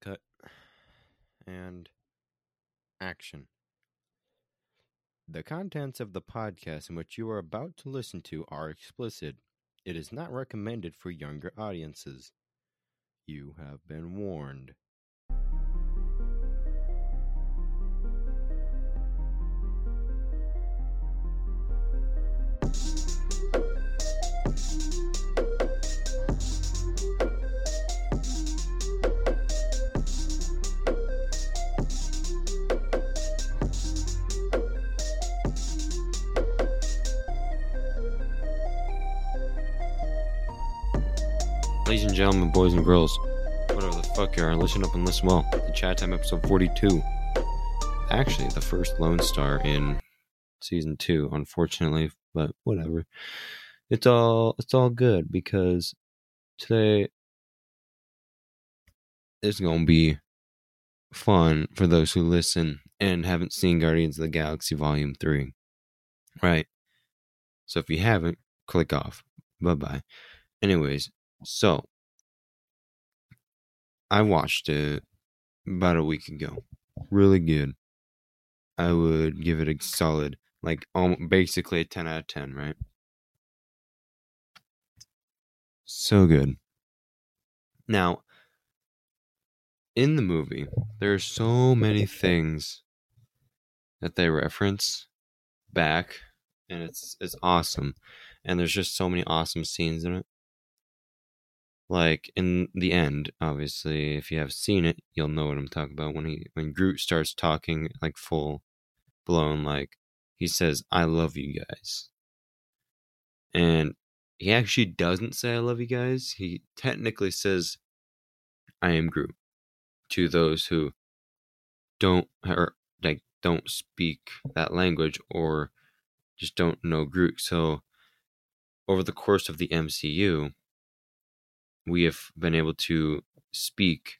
Cut. And action. The contents of the podcast in which you are about to listen to are explicit. It is not recommended for younger audiences. You have been warned. Gentlemen, boys and girls, whatever the fuck you are, listen up and listen well. The Chat Time episode 42. Actually, the first Lone Star in season two, unfortunately, but whatever. It's all it's all good because today is gonna be fun for those who listen and haven't seen Guardians of the Galaxy Volume 3. Right. So if you haven't, click off. Bye bye. Anyways, so I watched it about a week ago. Really good. I would give it a solid, like um, basically a 10 out of 10, right? So good. Now, in the movie, there are so many things that they reference back, and it's it's awesome. And there's just so many awesome scenes in it like in the end obviously if you have seen it you'll know what i'm talking about. When he when groot starts talking like full blown like he says i love you guys. And he actually doesn't say i love you guys. He technically says i am groot to those who don't or like don't speak that language or just don't know groot. So over the course of the mcu we have been able to speak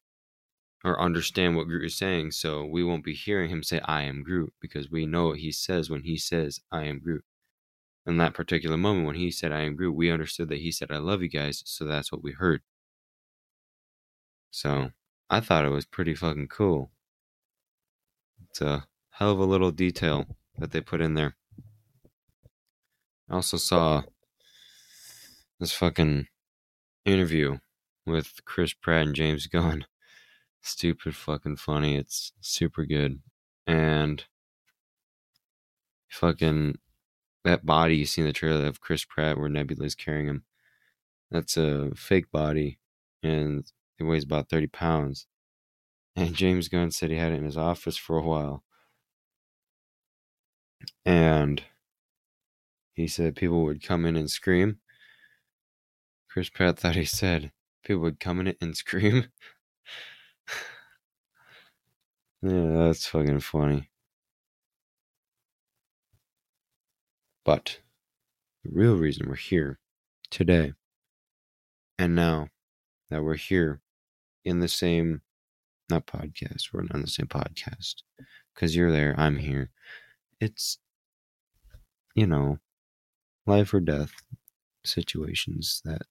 or understand what Groot is saying, so we won't be hearing him say, I am Groot, because we know what he says when he says, I am Groot. In that particular moment, when he said, I am Groot, we understood that he said, I love you guys, so that's what we heard. So, I thought it was pretty fucking cool. It's a hell of a little detail that they put in there. I also saw this fucking interview with Chris Pratt and James Gunn. Stupid fucking funny. It's super good. And fucking that body you see in the trailer of Chris Pratt where Nebula is carrying him. That's a fake body and it weighs about 30 pounds. And James Gunn said he had it in his office for a while. And he said people would come in and scream Chris Pratt thought he said people would come in it and scream. yeah, that's fucking funny. But the real reason we're here today and now that we're here in the same not podcast, we're not on the same podcast because you're there, I'm here. It's you know, life or death situations that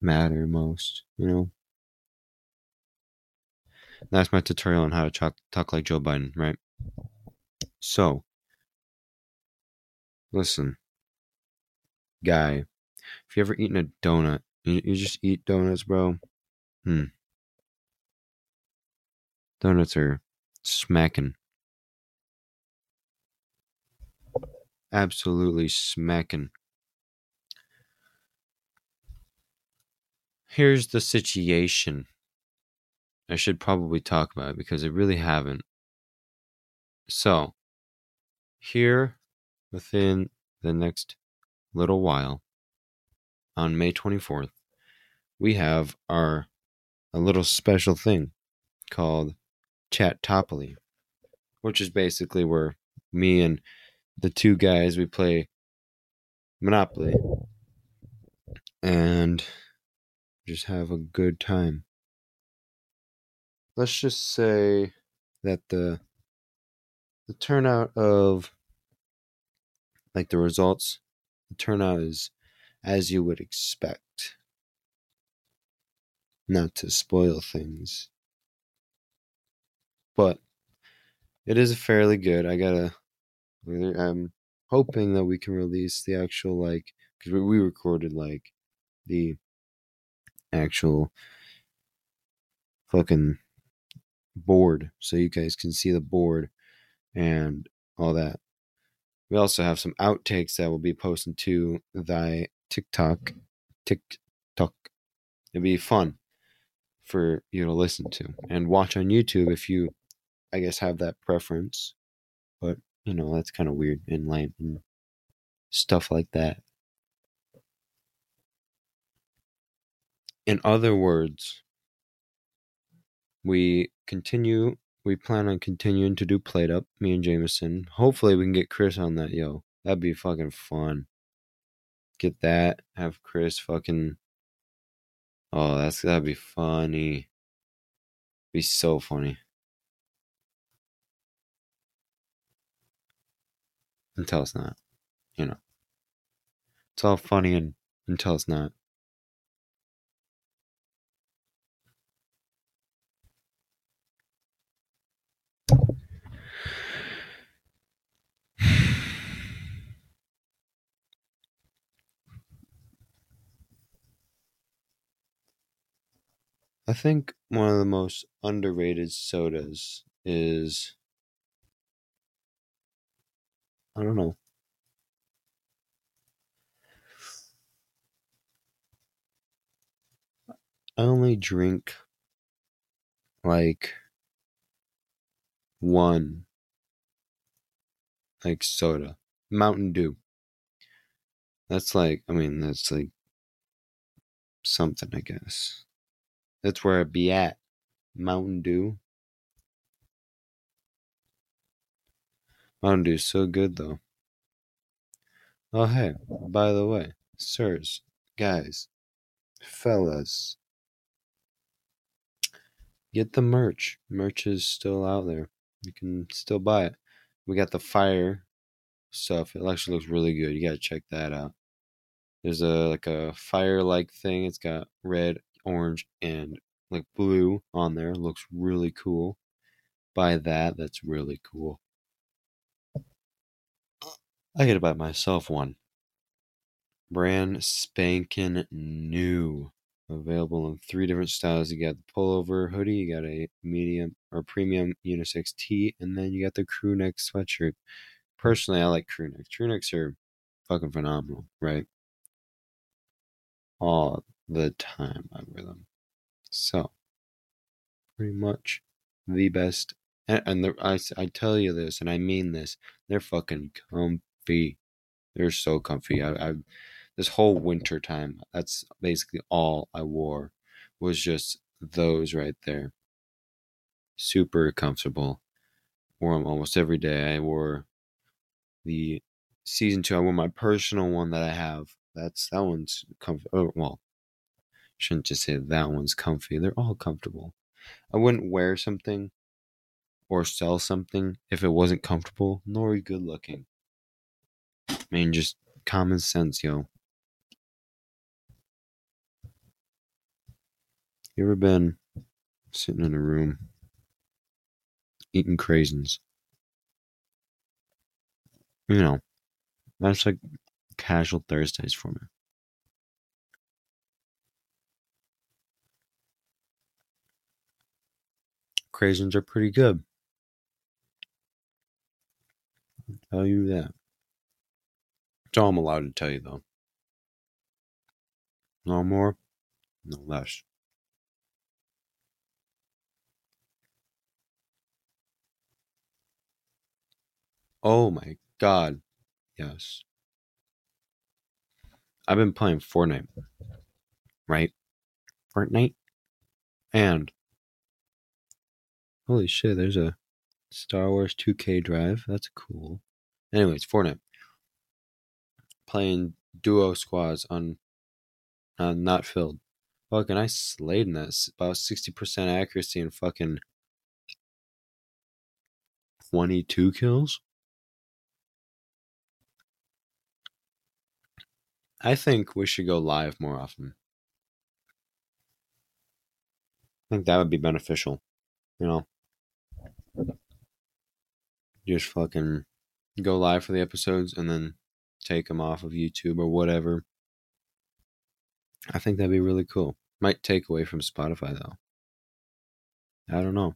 matter most, you know? That's my tutorial on how to talk, talk like Joe Biden, right? So, listen, guy, if you ever eaten a donut, you, you just eat donuts, bro. Hmm. Donuts are smacking. Absolutely smacking. Here's the situation. I should probably talk about it because I really haven't. So, here within the next little while, on May 24th, we have our a little special thing called Chat Topoly, which is basically where me and the two guys we play Monopoly. And just have a good time. Let's just say that the the turnout of like the results, the turnout is as you would expect. not to spoil things. But it is fairly good. I gotta. I'm hoping that we can release the actual like because we, we recorded like the actual fucking board so you guys can see the board and all that. We also have some outtakes that will be posted to thy TikTok. TikTok. It'll be fun for you to listen to and watch on YouTube if you, I guess, have that preference. But, you know, that's kind of weird and lame and stuff like that. In other words, we continue we plan on continuing to do PlateUp, me and Jameson. Hopefully we can get Chris on that, yo. That'd be fucking fun. Get that, have Chris fucking Oh, that's that'd be funny. Be so funny. Until it's not. You know. It's all funny and until it's not. I think one of the most underrated sodas is I don't know. I only drink like one like soda. Mountain Dew. That's like I mean that's like something I guess. That's where I'd be at. Mountain Dew. Mountain Dew's so good though. Oh hey, by the way, sirs, guys, fellas, get the merch. Merch is still out there. You can still buy it. We got the fire stuff. It actually looks really good. You gotta check that out. There's a like a fire like thing. It's got red, orange, and like blue on there. Looks really cool. Buy that. That's really cool. I gotta buy myself one. Brand spanking new. Available in three different styles. You got the pullover hoodie, you got a medium or premium unisex tee, and then you got the crew neck sweatshirt. Personally, I like crew necks. Crew necks are fucking phenomenal, right? All the time them. So, pretty much the best. And, and the, I, I tell you this, and I mean this, they're fucking comfy. They're so comfy. I, I this whole winter time, that's basically all I wore was just those right there. Super comfortable. Wore them almost every day. I wore the season two. I wore my personal one that I have. That's that one's comfy. Oh, well, shouldn't just say that one's comfy. They're all comfortable. I wouldn't wear something or sell something if it wasn't comfortable nor good looking. I mean, just common sense, yo. You ever been sitting in a room eating craisins? You know, that's like casual Thursdays for me. Craisins are pretty good. I'll tell you that. That's all I'm allowed to tell you, though. No more, no less. Oh my god. Yes. I've been playing Fortnite. Right? Fortnite? And holy shit, there's a Star Wars 2K drive. That's cool. Anyways, Fortnite. Playing duo squads on uh, not filled. Fucking I slayed in that. About 60% accuracy and fucking 22 kills. I think we should go live more often. I think that would be beneficial. You know, just fucking go live for the episodes and then take them off of YouTube or whatever. I think that'd be really cool. Might take away from Spotify though. I don't know.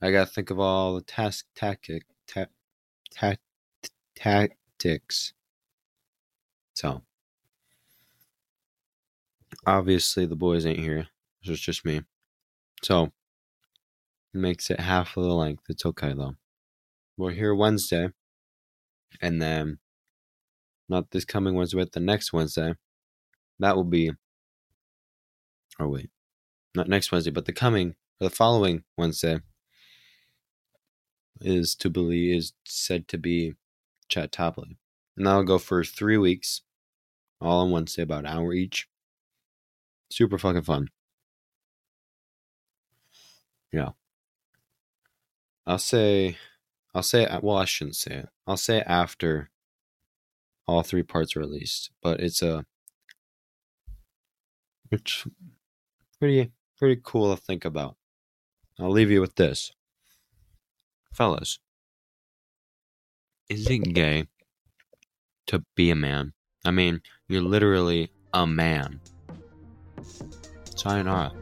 I gotta think of all the task tactic ta- ta- tactics. So obviously the boys ain't here. It's just me. So makes it half of the length. It's okay though. We're here Wednesday, and then not this coming Wednesday, but the next Wednesday. That will be. Oh wait, not next Wednesday, but the coming or the following Wednesday is to believe is said to be Chat Topoly. And that'll go for three weeks, all on Wednesday, about an hour each. Super fucking fun. Yeah. I'll say, I'll say, it. well, I shouldn't say it. I'll say it after all three parts are released, but it's a, it's pretty, pretty cool to think about. I'll leave you with this. Fellas, is it gay to be a man? I mean, you're literally a man. Sayonara.